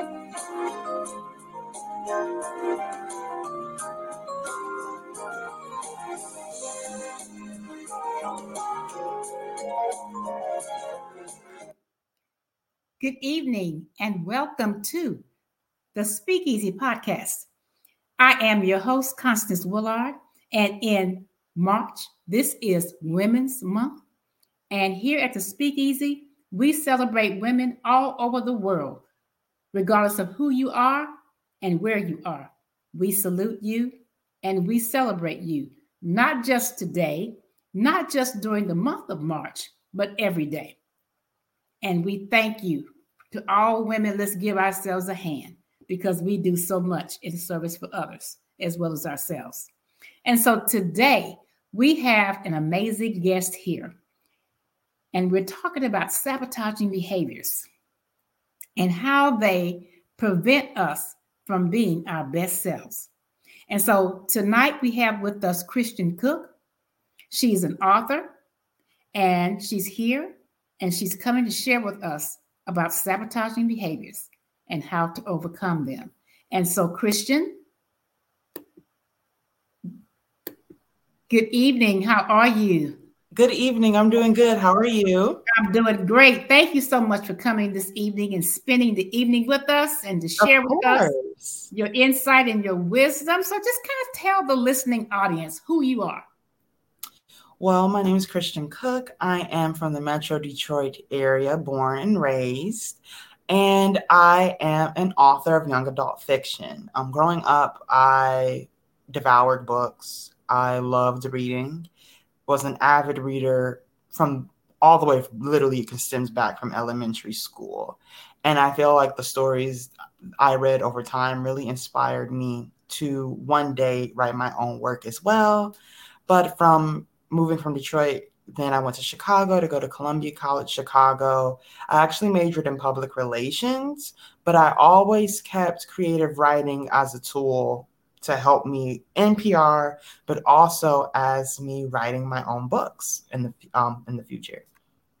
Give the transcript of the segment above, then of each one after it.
Good evening and welcome to the Speakeasy Podcast. I am your host, Constance Willard, and in March, this is Women's Month. And here at the Speakeasy, we celebrate women all over the world, regardless of who you are and where you are. We salute you and we celebrate you, not just today, not just during the month of March, but every day. And we thank you to all women. Let's give ourselves a hand because we do so much in service for others as well as ourselves. And so today we have an amazing guest here. And we're talking about sabotaging behaviors and how they prevent us from being our best selves. And so tonight we have with us Christian Cook. She's an author and she's here and she's coming to share with us about sabotaging behaviors and how to overcome them. And so, Christian, good evening. How are you? Good evening. I'm doing good. How are you? I'm doing great. Thank you so much for coming this evening and spending the evening with us and to share with us your insight and your wisdom. So, just kind of tell the listening audience who you are. Well, my name is Christian Cook. I am from the Metro Detroit area, born and raised, and I am an author of young adult fiction. Um, growing up, I devoured books. I loved reading. Was an avid reader from all the way, literally, it stems back from elementary school. And I feel like the stories I read over time really inspired me to one day write my own work as well. But from moving from Detroit, then I went to Chicago to go to Columbia College Chicago. I actually majored in public relations, but I always kept creative writing as a tool to help me in PR, but also as me writing my own books in the um, in the future.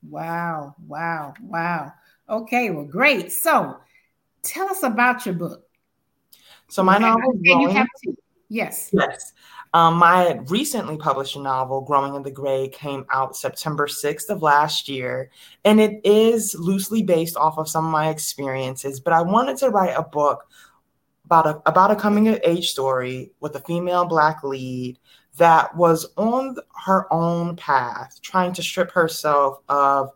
Wow! Wow! Wow! Okay, well, great. So, tell us about your book. So my novel. And you have to. Yes. Yes. Um, my recently published novel, Growing in the Gray, came out September 6th of last year, and it is loosely based off of some of my experiences. But I wanted to write a book about a about a coming of age story with a female black lead that was on her own path, trying to strip herself of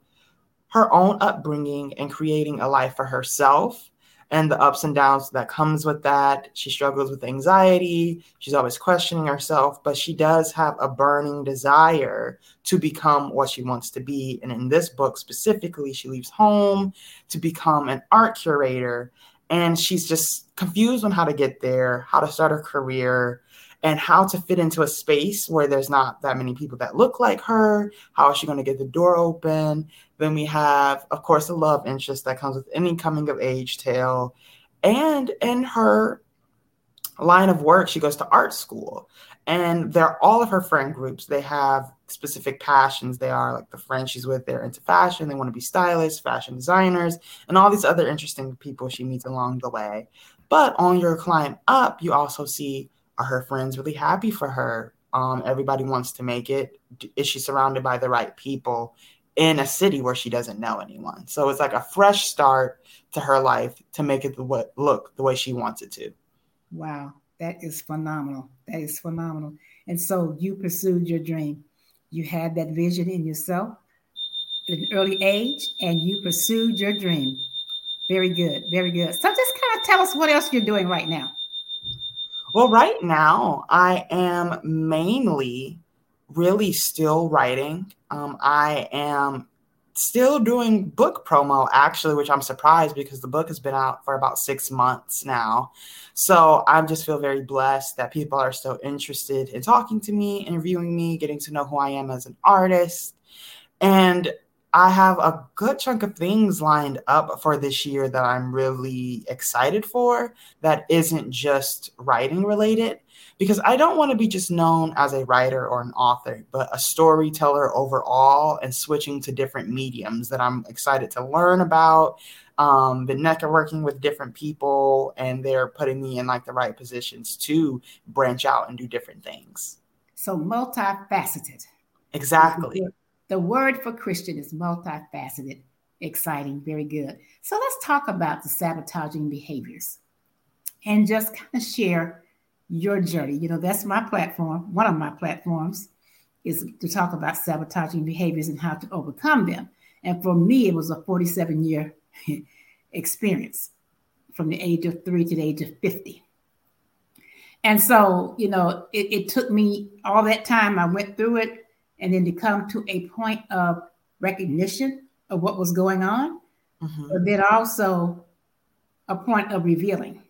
her own upbringing and creating a life for herself and the ups and downs that comes with that. She struggles with anxiety. She's always questioning herself, but she does have a burning desire to become what she wants to be. And in this book specifically, she leaves home to become an art curator. And she's just confused on how to get there, how to start her career, and how to fit into a space where there's not that many people that look like her. How is she going to get the door open? Then we have, of course, the love interest that comes with any coming of age tale. And in her line of work, she goes to art school. And they're all of her friend groups. They have specific passions. They are like the friends she's with, they're into fashion. They want to be stylists, fashion designers, and all these other interesting people she meets along the way. But on your climb up, you also see are her friends really happy for her? Um, everybody wants to make it. Is she surrounded by the right people? in a city where she doesn't know anyone. So it's like a fresh start to her life to make it the way, look the way she wants it to. Wow, that is phenomenal. That is phenomenal. And so you pursued your dream. You had that vision in yourself at an early age, and you pursued your dream. Very good, very good. So just kind of tell us what else you're doing right now. Well, right now I am mainly really still writing. Um, I am still doing book promo actually, which I'm surprised because the book has been out for about six months now. So I just feel very blessed that people are still interested in talking to me, interviewing me, getting to know who I am as an artist. And I have a good chunk of things lined up for this year that I'm really excited for that isn't just writing related because I don't want to be just known as a writer or an author, but a storyteller overall and switching to different mediums that I'm excited to learn about. Um, been networking with different people and they're putting me in like the right positions to branch out and do different things. So multifaceted. Exactly. The word for Christian is multifaceted, exciting, very good. So let's talk about the sabotaging behaviors and just kind of share your journey. You know, that's my platform. One of my platforms is to talk about sabotaging behaviors and how to overcome them. And for me, it was a 47 year experience from the age of three to the age of 50. And so, you know, it, it, took me all that time. I went through it and then to come to a point of recognition of what was going on, mm-hmm. but then also a point of revealing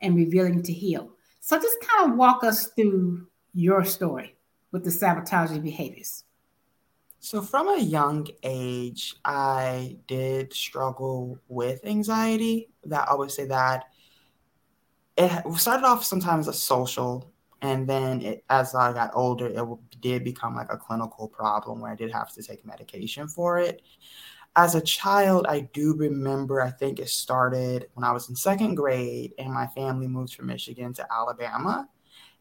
and revealing to heal. So just kind of walk us through your story with the sabotaging behaviors. So, from a young age, I did struggle with anxiety. That I would say that it started off sometimes a social, and then it, as I got older, it did become like a clinical problem where I did have to take medication for it as a child, I do remember, I think it started when I was in second grade and my family moved from Michigan to Alabama.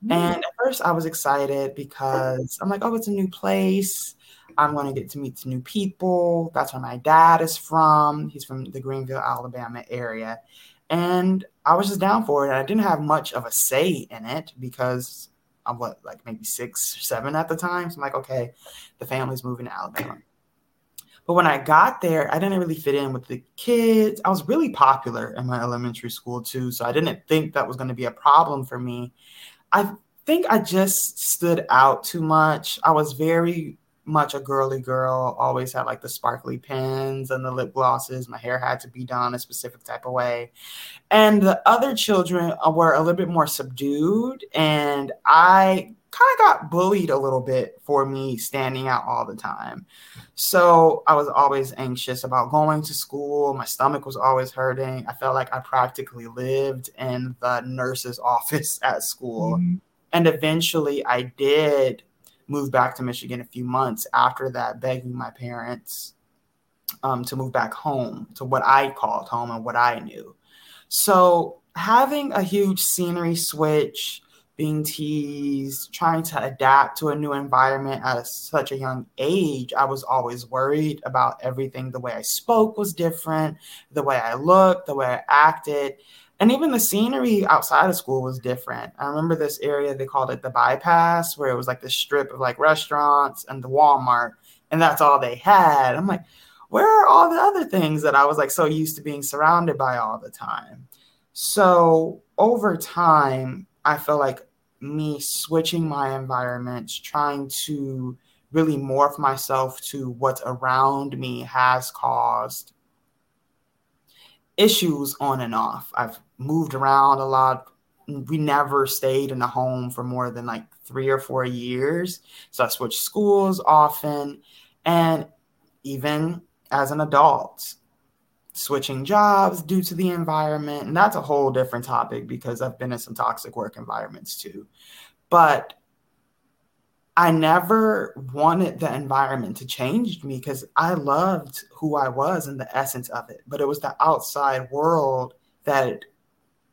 Mm-hmm. And at first, I was excited because I'm like, oh, it's a new place. I'm going to get to meet some new people. That's where my dad is from. He's from the Greenville, Alabama area. And I was just down for it. I didn't have much of a say in it because I'm what, like maybe six or seven at the time. So I'm like, okay, the family's moving to Alabama. But when I got there, I didn't really fit in with the kids. I was really popular in my elementary school too, so I didn't think that was going to be a problem for me. I think I just stood out too much. I was very much a girly girl, always had like the sparkly pens and the lip glosses. My hair had to be done a specific type of way. And the other children were a little bit more subdued. And I kind of got bullied a little bit for me standing out all the time. So I was always anxious about going to school. My stomach was always hurting. I felt like I practically lived in the nurse's office at school. Mm-hmm. And eventually I did move back to Michigan a few months after that, begging my parents um, to move back home to what I called home and what I knew. So having a huge scenery switch, being teased, trying to adapt to a new environment at a, such a young age, I was always worried about everything. The way I spoke was different, the way I looked, the way I acted. And even the scenery outside of school was different. I remember this area, they called it the bypass, where it was like this strip of like restaurants and the Walmart, and that's all they had. I'm like, where are all the other things that I was like so used to being surrounded by all the time? So over time, I feel like me switching my environments, trying to really morph myself to what's around me has caused issues on and off. I've moved around a lot. We never stayed in a home for more than like three or four years. So I switched schools often. And even as an adult, switching jobs due to the environment. And that's a whole different topic because I've been in some toxic work environments too. But I never wanted the environment to change me because I loved who I was and the essence of it. But it was the outside world that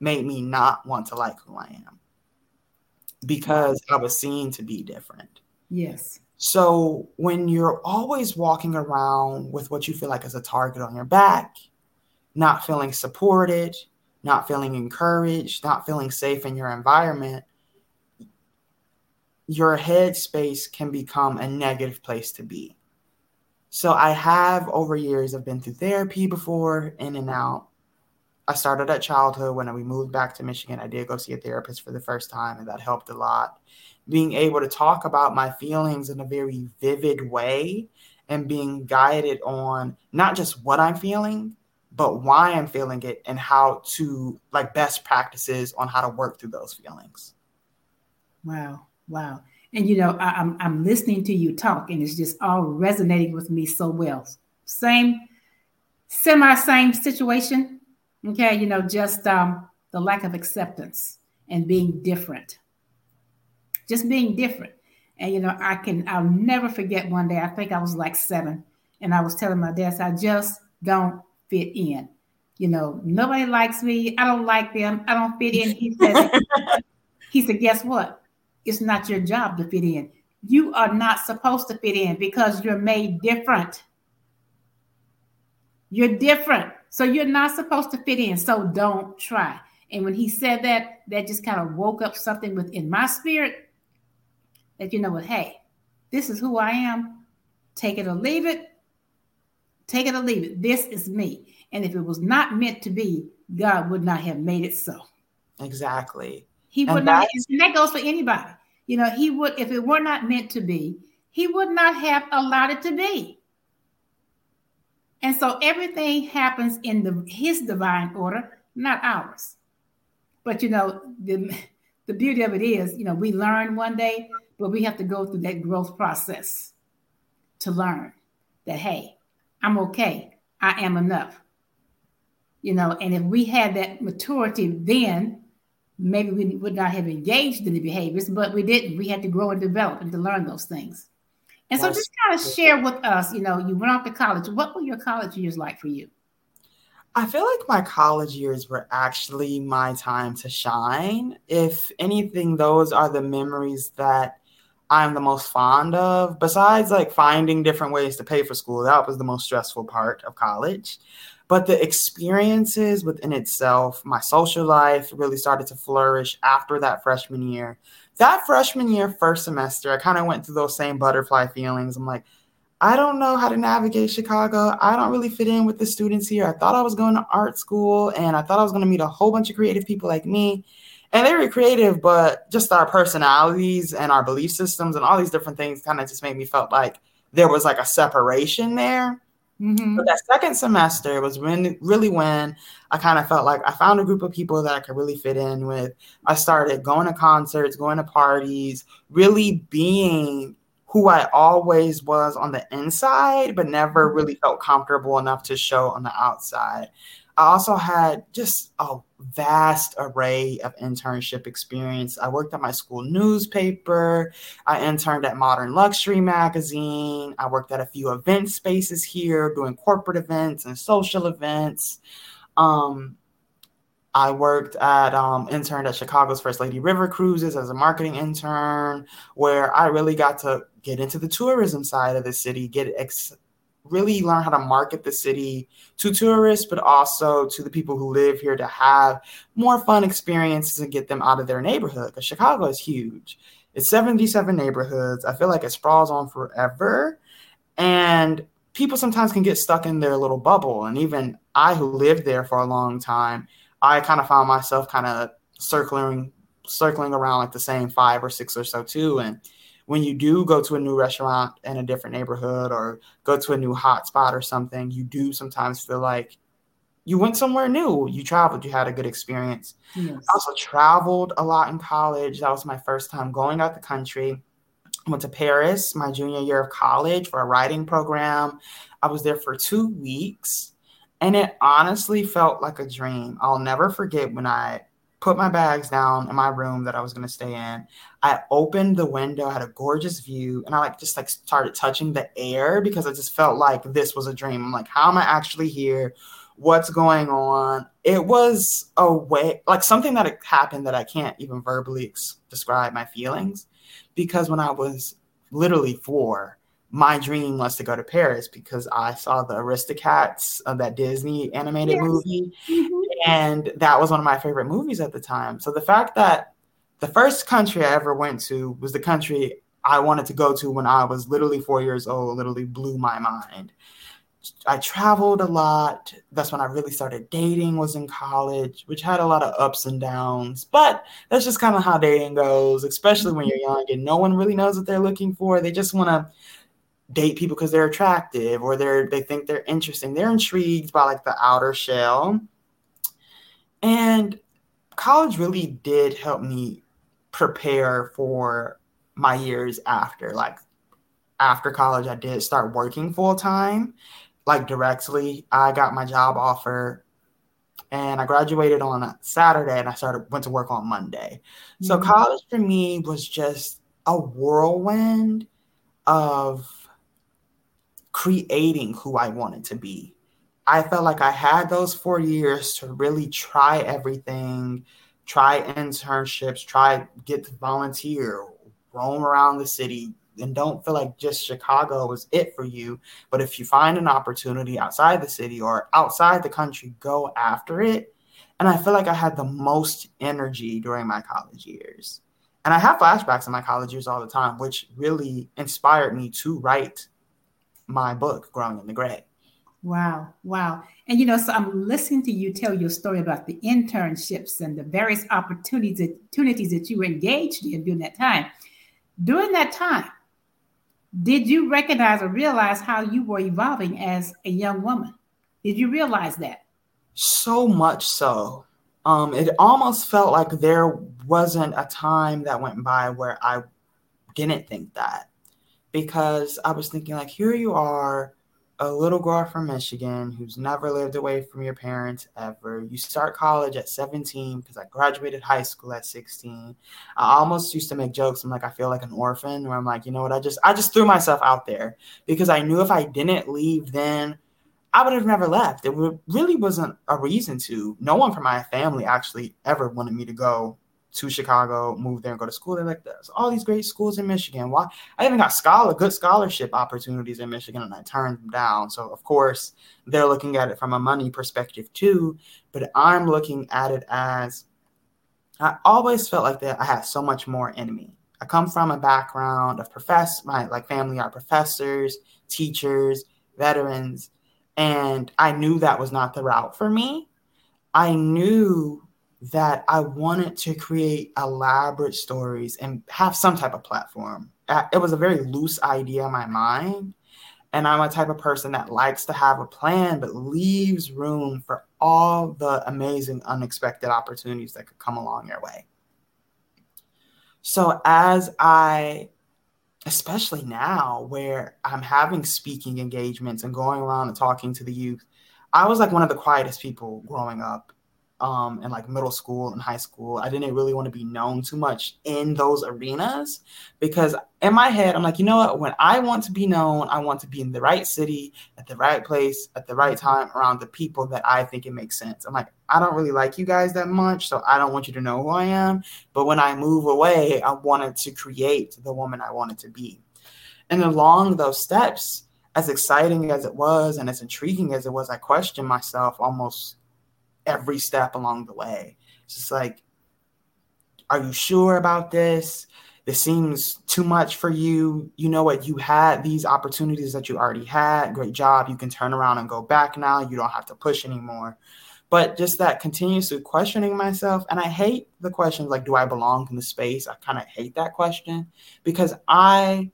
made me not want to like who I am because I was seen to be different. Yes. So when you're always walking around with what you feel like is a target on your back, not feeling supported, not feeling encouraged, not feeling safe in your environment, your headspace can become a negative place to be. So I have over years I've been through therapy before, in and out. I started at childhood when we moved back to Michigan. I did go see a therapist for the first time, and that helped a lot. Being able to talk about my feelings in a very vivid way and being guided on not just what I'm feeling, but why I'm feeling it and how to like best practices on how to work through those feelings. Wow. Wow. And you know, I, am I'm, I'm listening to you talk, and it's just all resonating with me so well. Same, semi same situation. Okay, you know, just um, the lack of acceptance and being different. Just being different. And you know, I can I'll never forget one day. I think I was like seven, and I was telling my dad, I just don't fit in. You know, nobody likes me. I don't like them. I don't fit in. He said, he said, guess what? It's not your job to fit in. You are not supposed to fit in because you're made different. You're different. So you're not supposed to fit in. So don't try. And when he said that, that just kind of woke up something within my spirit that you know what, hey, this is who I am. Take it or leave it. Take it or leave it. This is me. And if it was not meant to be, God would not have made it so. Exactly. He would not, and that goes for anybody. You know, he would, if it were not meant to be, he would not have allowed it to be. And so everything happens in the his divine order, not ours. But you know, the the beauty of it is, you know, we learn one day, but we have to go through that growth process to learn that hey, I'm okay. I am enough. You know, and if we had that maturity then, maybe we would not have engaged in the behaviors, but we didn't. We had to grow and develop and to learn those things. And so just kind of share with us, you know, you went off to college. What were your college years like for you? I feel like my college years were actually my time to shine. If anything, those are the memories that I'm the most fond of. Besides, like finding different ways to pay for school, that was the most stressful part of college. But the experiences within itself, my social life really started to flourish after that freshman year. That freshman year, first semester, I kind of went through those same butterfly feelings. I'm like, I don't know how to navigate Chicago. I don't really fit in with the students here. I thought I was going to art school and I thought I was going to meet a whole bunch of creative people like me. And they were creative, but just our personalities and our belief systems and all these different things kind of just made me felt like there was like a separation there. Mm-hmm. But that second semester was when really when I kind of felt like I found a group of people that I could really fit in with. I started going to concerts, going to parties, really being who I always was on the inside, but never mm-hmm. really felt comfortable enough to show on the outside. I also had just a vast array of internship experience. I worked at my school newspaper. I interned at Modern Luxury Magazine. I worked at a few event spaces here doing corporate events and social events. Um, I worked at um, interned at Chicago's First Lady River Cruises as a marketing intern, where I really got to get into the tourism side of the city, get ex- really learn how to market the city to tourists, but also to the people who live here to have more fun experiences and get them out of their neighborhood. Because Chicago is huge. It's 77 neighborhoods. I feel like it sprawls on forever. And people sometimes can get stuck in their little bubble. And even I, who lived there for a long time, I kind of found myself kind of circling circling around like the same five or six or so too. And when you do go to a new restaurant in a different neighborhood or go to a new hotspot or something, you do sometimes feel like you went somewhere new. You traveled, you had a good experience. Yes. I also traveled a lot in college. That was my first time going out the country. I went to Paris my junior year of college for a writing program. I was there for two weeks and it honestly felt like a dream. I'll never forget when I put my bags down in my room that I was going to stay in. I opened the window, had a gorgeous view, and I like just like started touching the air because I just felt like this was a dream. I'm like, how am I actually here? What's going on? It was a way, like something that happened that I can't even verbally ex- describe my feelings because when I was literally four, my dream was to go to Paris because I saw the Aristocats of that Disney animated yes. movie. Mm-hmm. And that was one of my favorite movies at the time. So the fact that the first country I ever went to was the country I wanted to go to when I was literally four years old, literally blew my mind. I traveled a lot. That's when I really started dating, was in college, which had a lot of ups and downs. But that's just kind of how dating goes, especially when you're young and no one really knows what they're looking for. They just want to date people because they're attractive or they're they think they're interesting. They're intrigued by like the outer shell. And college really did help me prepare for my years after. Like after college, I did start working full time, like directly. I got my job offer and I graduated on a Saturday and I started went to work on Monday. Mm-hmm. So college for me was just a whirlwind of creating who I wanted to be. I felt like I had those four years to really try everything, try internships, try get to volunteer, roam around the city, and don't feel like just Chicago is it for you. But if you find an opportunity outside the city or outside the country, go after it. And I feel like I had the most energy during my college years. And I have flashbacks in my college years all the time, which really inspired me to write my book, Growing in the Gray. Wow, wow. And you know, so I'm listening to you tell your story about the internships and the various opportunities opportunities that you were engaged in during that time. During that time, did you recognize or realize how you were evolving as a young woman? Did you realize that? So much so. Um, it almost felt like there wasn't a time that went by where I didn't think that because I was thinking, like, here you are, a little girl from Michigan who's never lived away from your parents ever. You start college at 17 because I graduated high school at 16. I almost used to make jokes. I'm like, I feel like an orphan, where I'm like, you know what? I just I just threw myself out there because I knew if I didn't leave then, I would have never left. It really wasn't a reason to. No one from my family actually ever wanted me to go to Chicago, move there and go to school. They're like, there's all these great schools in Michigan. Why? I even got scholar good scholarship opportunities in Michigan, and I turned them down. So of course they're looking at it from a money perspective too, but I'm looking at it as I always felt like that I had so much more in me. I come from a background of profess my like family are professors, teachers, veterans, and I knew that was not the route for me. I knew that I wanted to create elaborate stories and have some type of platform. Uh, it was a very loose idea in my mind. And I'm a type of person that likes to have a plan, but leaves room for all the amazing, unexpected opportunities that could come along your way. So, as I, especially now where I'm having speaking engagements and going around and talking to the youth, I was like one of the quietest people growing up um, in like middle school and high school. I didn't really want to be known too much in those arenas because in my head, I'm like, you know what? When I want to be known, I want to be in the right city, at the right place, at the right time, around the people that I think it makes sense. I'm like, I don't really like you guys that much, so I don't want you to know who I am. But when I move away, I wanted to create the woman I wanted to be. And along those steps, as exciting as it was and as intriguing as it was, I questioned myself almost every step along the way. It's just like, are you sure about this? This seems too much for you. You know what? You had these opportunities that you already had. Great job. You can turn around and go back now. You don't have to push anymore. But just that continuously questioning myself. And I hate the questions like, do I belong in the space? I kind of hate that question because I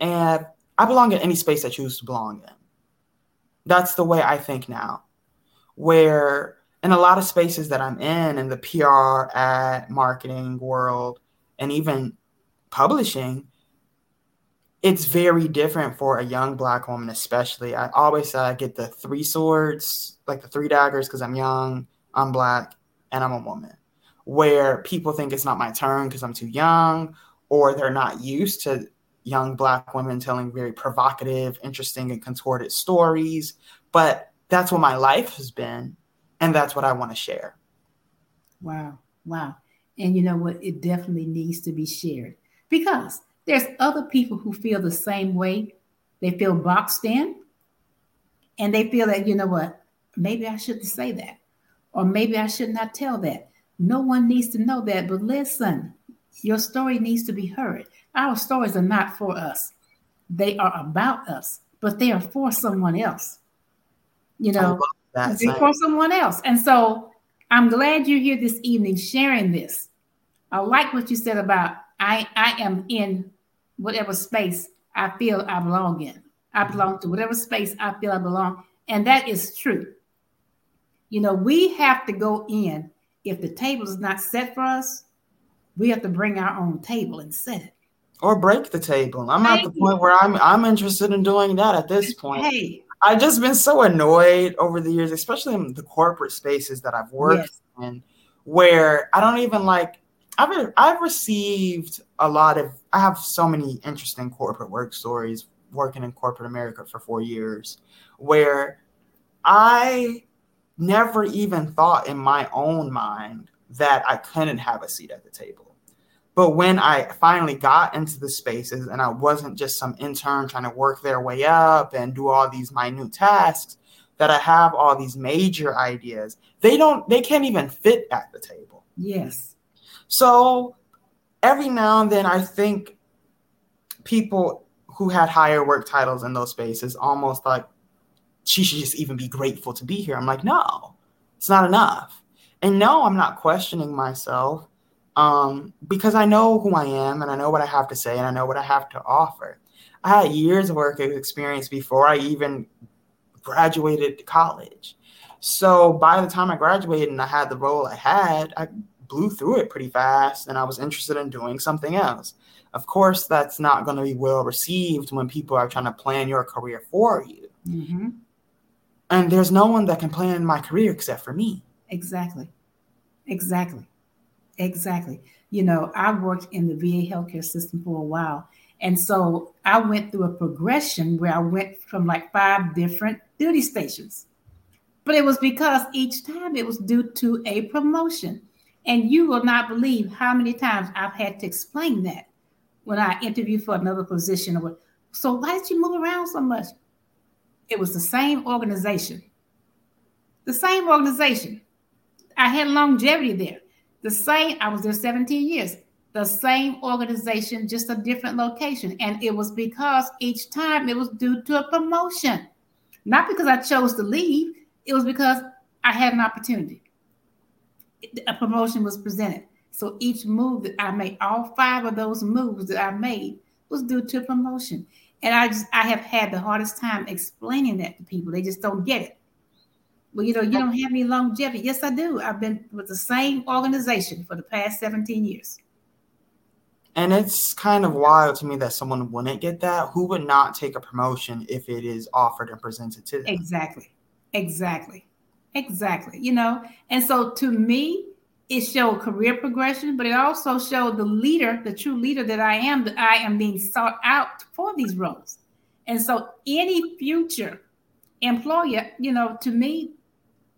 and I belong in any space I choose to belong in. That's the way I think now where in a lot of spaces that I'm in, in the PR, ad, marketing world, and even publishing, it's very different for a young black woman, especially. I always say I get the three swords, like the three daggers, because I'm young, I'm black, and I'm a woman. Where people think it's not my turn because I'm too young, or they're not used to young black women telling very provocative, interesting, and contorted stories. But that's what my life has been and that's what i want to share wow wow and you know what it definitely needs to be shared because There's other people who feel the same way. They feel boxed in and they feel that, you know what, maybe I shouldn't say that, or maybe I should not tell that. No one needs to know that. But listen, your story needs to be heard. Our stories are not for us, they are about us, but they are for someone else. You know, for someone else. And so I'm glad you're here this evening sharing this. I like what you said about I, I am in whatever space I feel I belong in. I mm-hmm. belong to whatever space I feel I belong. And that is true. You know, we have to go in. If the table is not set for us, we have to bring our own table and set it. Or break the table. I'm Thank at the point where I'm I'm interested in doing that at this point. Hey. I've just been so annoyed over the years, especially in the corporate spaces that I've worked yes. in, where I don't even like I've I've received a lot of I have so many interesting corporate work stories working in corporate America for 4 years where I never even thought in my own mind that I couldn't have a seat at the table. But when I finally got into the spaces and I wasn't just some intern trying to work their way up and do all these minute tasks, that I have all these major ideas, they don't, they can't even fit at the table. Yes. So every now and then I think people who had higher work titles in those spaces almost like she should just even be grateful to be here. I'm like, no, it's not enough. And no, I'm not questioning myself um, because I know who I am and I know what I have to say and I know what I have to offer. I had years of work experience before I even graduated college. So by the time I graduated and I had the role I had, I blew through it pretty fast and I was interested in doing something else. Of course, that's not going to be well received when people are trying to plan your career for you. Mm-hmm. And there's no one that can plan my career except for me. Exactly. Exactly. Exactly. You know, I worked in the VA healthcare system for a while. And so I went through a progression where I went from like five different duty stations. But it was because each time it was due to a promotion. And you will not believe how many times I've had to explain that when I interview for another position. Or so why did you move around so much? It was the same organization. The same organization. I had longevity there. The same, I was there 17 years. The same organization, just a different location. And it was because each time it was due to a promotion. Not because I chose to leave, it was because I had an opportunity. A promotion was presented. So each move that I made, all five of those moves that I made, was due to a promotion. And I just I have had the hardest time explaining that to people. They just don't get it. Well, you know, you don't have any longevity. Yes, I do. I've been with the same organization for the past 17 years. And it's kind of wild to me that someone wouldn't get that. Who would not take a promotion if it is offered and presented to them? Exactly. Exactly. Exactly. You know, and so to me, it showed career progression, but it also showed the leader, the true leader that I am, that I am being sought out for these roles. And so any future employer, you know, to me,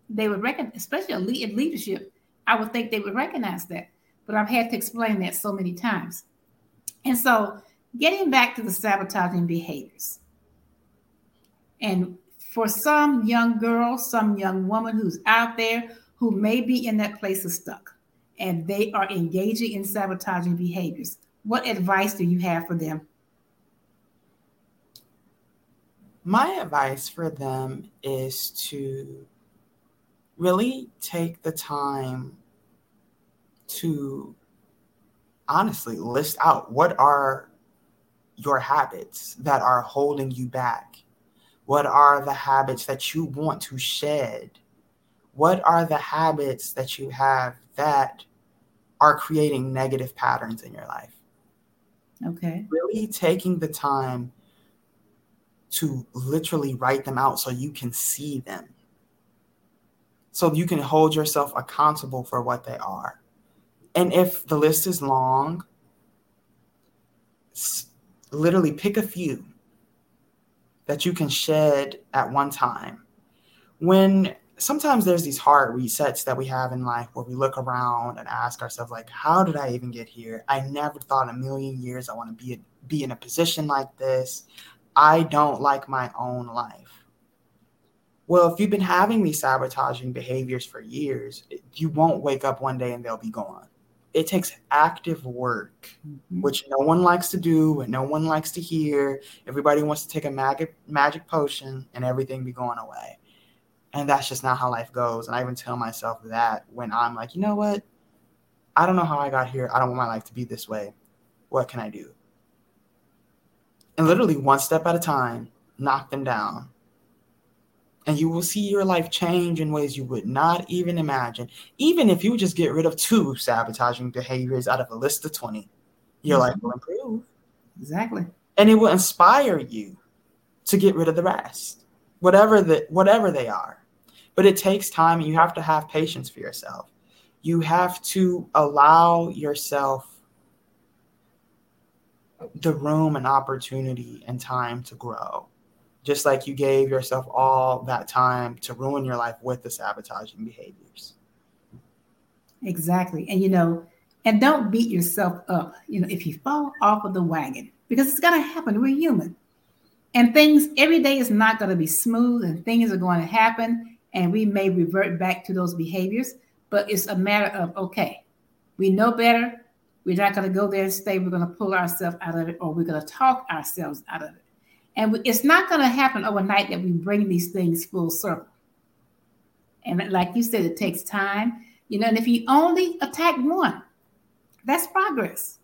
they would recognize, especially in leadership, I would think they would recognize that. But I've had to explain that so many times. And so getting back to the sabotaging behaviors. And for some young girl, some young woman who's out there who may be in that place of stuck and they are engaging in sabotaging behaviors. What advice do you have for them? My advice for them is to really take the time to honestly list out what are your habits that are holding you back? What are the habits that you want to shed? what are the habits that you have that are creating negative patterns in your life? Okay. Really taking the time to literally write them out so you can see them. So you can hold yourself accountable for what they are. And if the list is long, literally pick a few that you can shed at one time. When sometimes there's these hard resets that we have in life where we look around and ask ourselves like how did i even get here i never thought a million years i want to be be in a position like this. I don't like my own life. Well, if you've been having these sabotaging behaviors for years, you won't wake up one day and they'll be gone. It takes active work, mm-hmm. which no one likes to do and no one likes to hear. Everybody wants to take a magic magic potion and everything be going away. And that's just not how life goes. And I even tell myself that when I'm like, you know what? I don't know how I got here. I don't want my life to be this way. What can I do? And literally one step at a time, knock them down and you will see your life change in ways you would not even imagine. Even if you just get rid of two sabotaging behaviors out of a list of 20, your mm-hmm. life will improve. Exactly. And it will inspire you to get rid of the rest, whatever the whatever they are. But it takes time and you have to have patience for yourself. You have to allow yourself the room and opportunity and time to grow just like you gave yourself all that time to ruin your life with the sabotaging behaviors. Exactly. And you know, and don't beat yourself up, you know, if you fall off of the wagon, because it's to happen. We're human. And things every day is not to be smooth and things are going to happen and we may revert back to those behaviors, but it's a matter of okay, we know better. We're not to go there and stay. We're to pull ourselves out of it or we're to talk ourselves out of it. And it's not going to happen overnight that we bring these things full circle. And like you said, it takes time. You know, and if you only attack one, that's progress.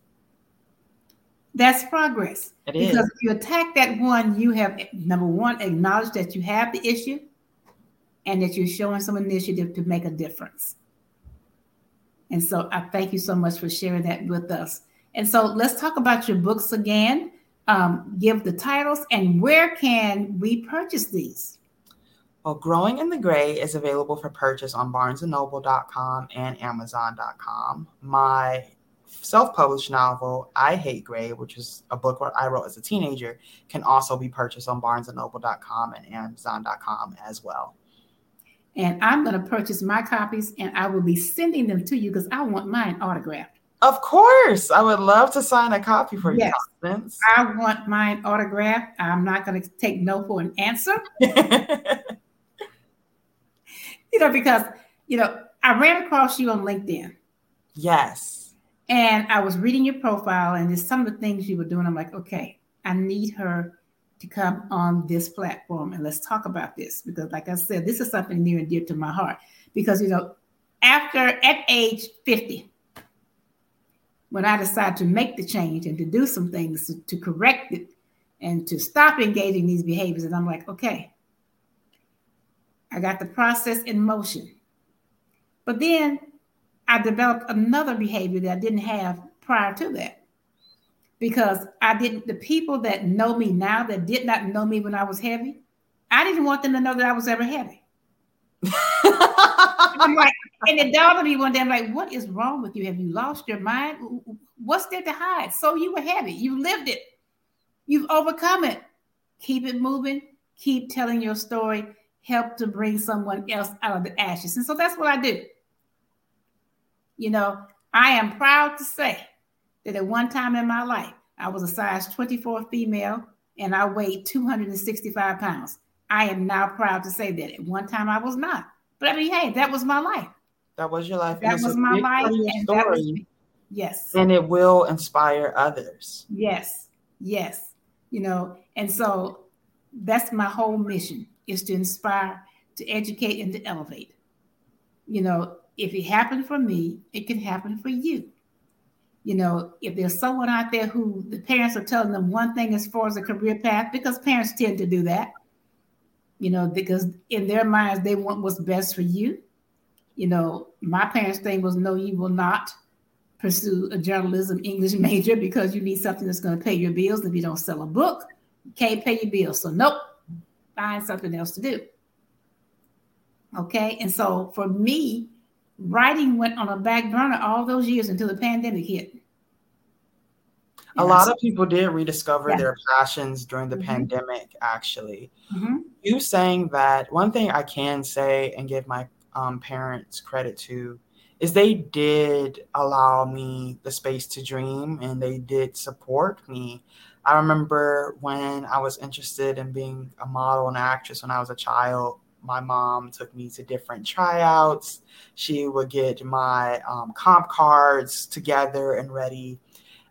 That's progress. It because is. if you attack that one, you have number one, acknowledged that you have the issue and that you're showing some initiative to make a difference. And so I thank you so much for sharing that with us. And so let's talk about your books again um, give the titles and where can we purchase these? Well, Growing in the Gray is available for purchase on barnesandnoble.com and amazon.com. My self-published novel, I Hate Gray, which is a book I wrote as a teenager, can also be purchased on barnesandnoble.com and amazon.com as well. And I'm going to purchase my copies and I will be sending them to you because I want mine autographed. Of course, I would love to sign a copy for yes. you, Constance. I want mine autographed. I'm not going to take no for an answer. you know, because you know, I ran across you on LinkedIn. Yes. And I was reading your profile, and just some of the things you were doing. I'm like, okay, I need her to come on this platform and let's talk about this because, like I said, this is something near and dear to my heart. Because you know, after at age 50 when I decide to make the change and to do some things to, to correct it and to stop engaging these behaviors. And I'm like, okay, I got the process in motion. But then I developed another behavior that I didn't have prior to that. Because I didn't, the people that know me now that did not know me when I was heavy, I didn't want them to know that I was ever heavy. I'm like, and it dawned on me one day, I'm like, what is wrong with you? Have you lost your mind? What's there to hide? So you were heavy. You lived it. You've overcome it. Keep it moving. Keep telling your story. Help to bring someone else out of the ashes. And so that's what I do. You know, I am proud to say that at one time in my life, I was a size 24 female and I weighed 265 pounds. I am now proud to say that at one time I was not. But I mean, hey, that was my life. That was your life. That was my life. And that was, yes. And it will inspire others. Yes. Yes. You know, and so that's my whole mission is to inspire, to educate, and to elevate. You know, if it happened for me, it can happen for you. You know, if there's someone out there who the parents are telling them one thing as far as a career path, because parents tend to do that, you know, because in their minds, they want what's best for you. You know, my parents' thing was no, you will not pursue a journalism English major because you need something that's going to pay your bills. If you don't sell a book, you can't pay your bills. So, nope, find something else to do. Okay. And so for me, writing went on a back burner all those years until the pandemic hit a lot of people did rediscover yeah. their passions during the mm-hmm. pandemic actually mm-hmm. You saying that one thing i can say and give my um, parents credit to is they did allow me the space to dream and they did support me I remember when I was interested in being a model and actress when I was a child, my mom took me to different tryouts. She would get my um, comp cards together and ready.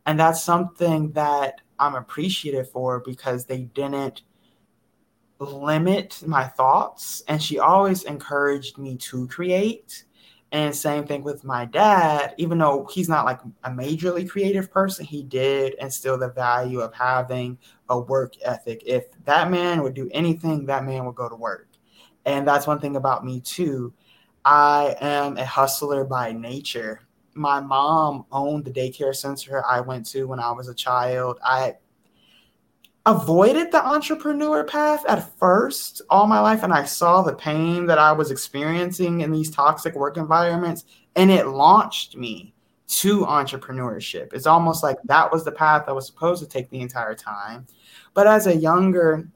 And that's something that I'm appreciative for because they didn't limit my thoughts. And she always encouraged me to create. And same thing with my dad, even though he's not like a majorly creative person, he did instill the value of having a work ethic. If that man would do anything, that man would go to work. And that's one thing about me too. I am a hustler by nature. My mom owned the daycare center I went to when I was a child. I avoided the entrepreneur path at first all my life and I saw the pain that I was experiencing in these toxic work environments and it launched me to entrepreneurship. It's almost like that was the path I was supposed to take the entire time. But as a younger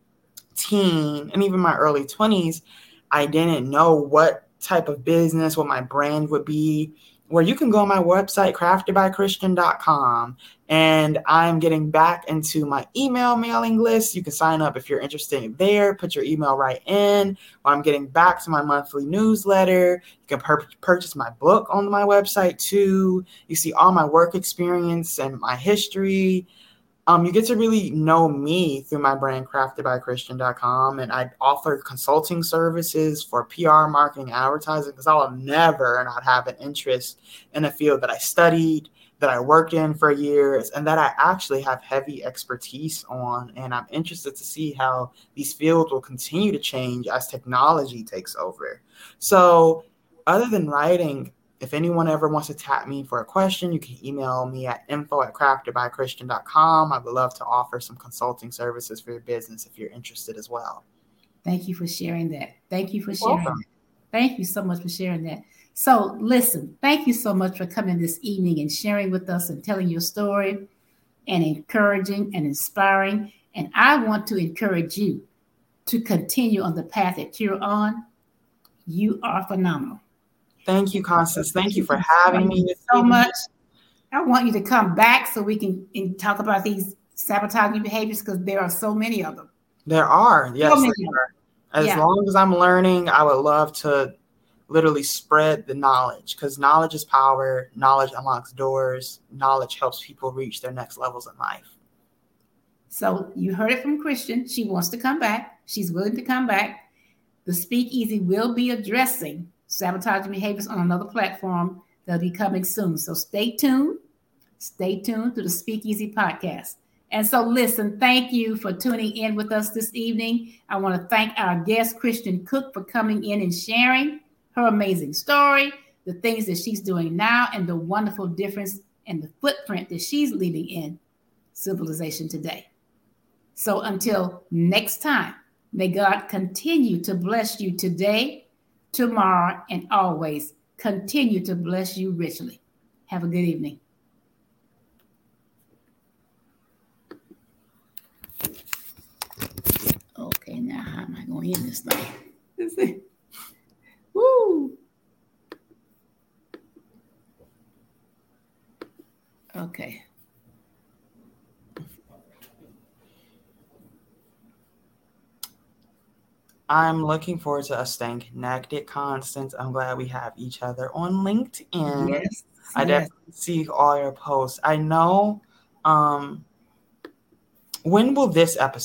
teen and even my early 20s, I didn't know what type of business, what my brand would be. Where you can go on my website, craftedbychristian.com, and I'm getting back into my email mailing list. You can sign up if you're interested there, put your email right in. While I'm getting back to my monthly newsletter, you can pur- purchase my book on my website too. You see all my work experience and my history um, you get to really know me through my brand craftedbychristian.com and i offer consulting services for pr marketing advertising because i'll never not have an interest in a field that i studied that i worked in for years and that i actually have heavy expertise on and i'm interested to see how these fields will continue to change as technology takes over. So other than writing if anyone ever wants to tap me for a question, you can email me at info at craftedbychristian.com. I would love to offer some consulting services for your business if you're interested as well. Thank you for sharing that. Thank you for sharing. Thank you so much for sharing that. So, listen, thank you so much for coming this evening and sharing with us and telling your story and encouraging and inspiring. And I want to encourage you to continue on the path that you're on. You are phenomenal. Thank you, Constance. Thank you for having me so much. I want you to come back so we can talk about these sabotaging behaviors because there are so many of them. There are, yes. So there As yeah. long as I'm learning, I would love to literally spread the knowledge because knowledge is power. Knowledge unlocks doors. Knowledge helps people reach their next levels in life. So you heard it from Christian. She wants to come back. She's willing to come back. The Speakeasy will be addressing sabotaging behaviors on another platform that'll be coming soon. So stay tuned. Stay tuned to the Speakeasy podcast. And so, listen, thank you for tuning in with us this evening. I want to thank our guest, Christian Cook, for coming in and sharing her amazing story, the things that she's doing now, and the wonderful difference and the footprint that she's leaving in civilization today. So, until next time, may God continue to bless you today tomorrow, and always continue to bless you richly. Have a good evening. Okay, now how am I going to end this thing? Woo! Okay. I'm looking forward to us staying connected, Constance. I'm glad we have each other on LinkedIn. Yes. I yes. definitely see all your posts. I know um when will this episode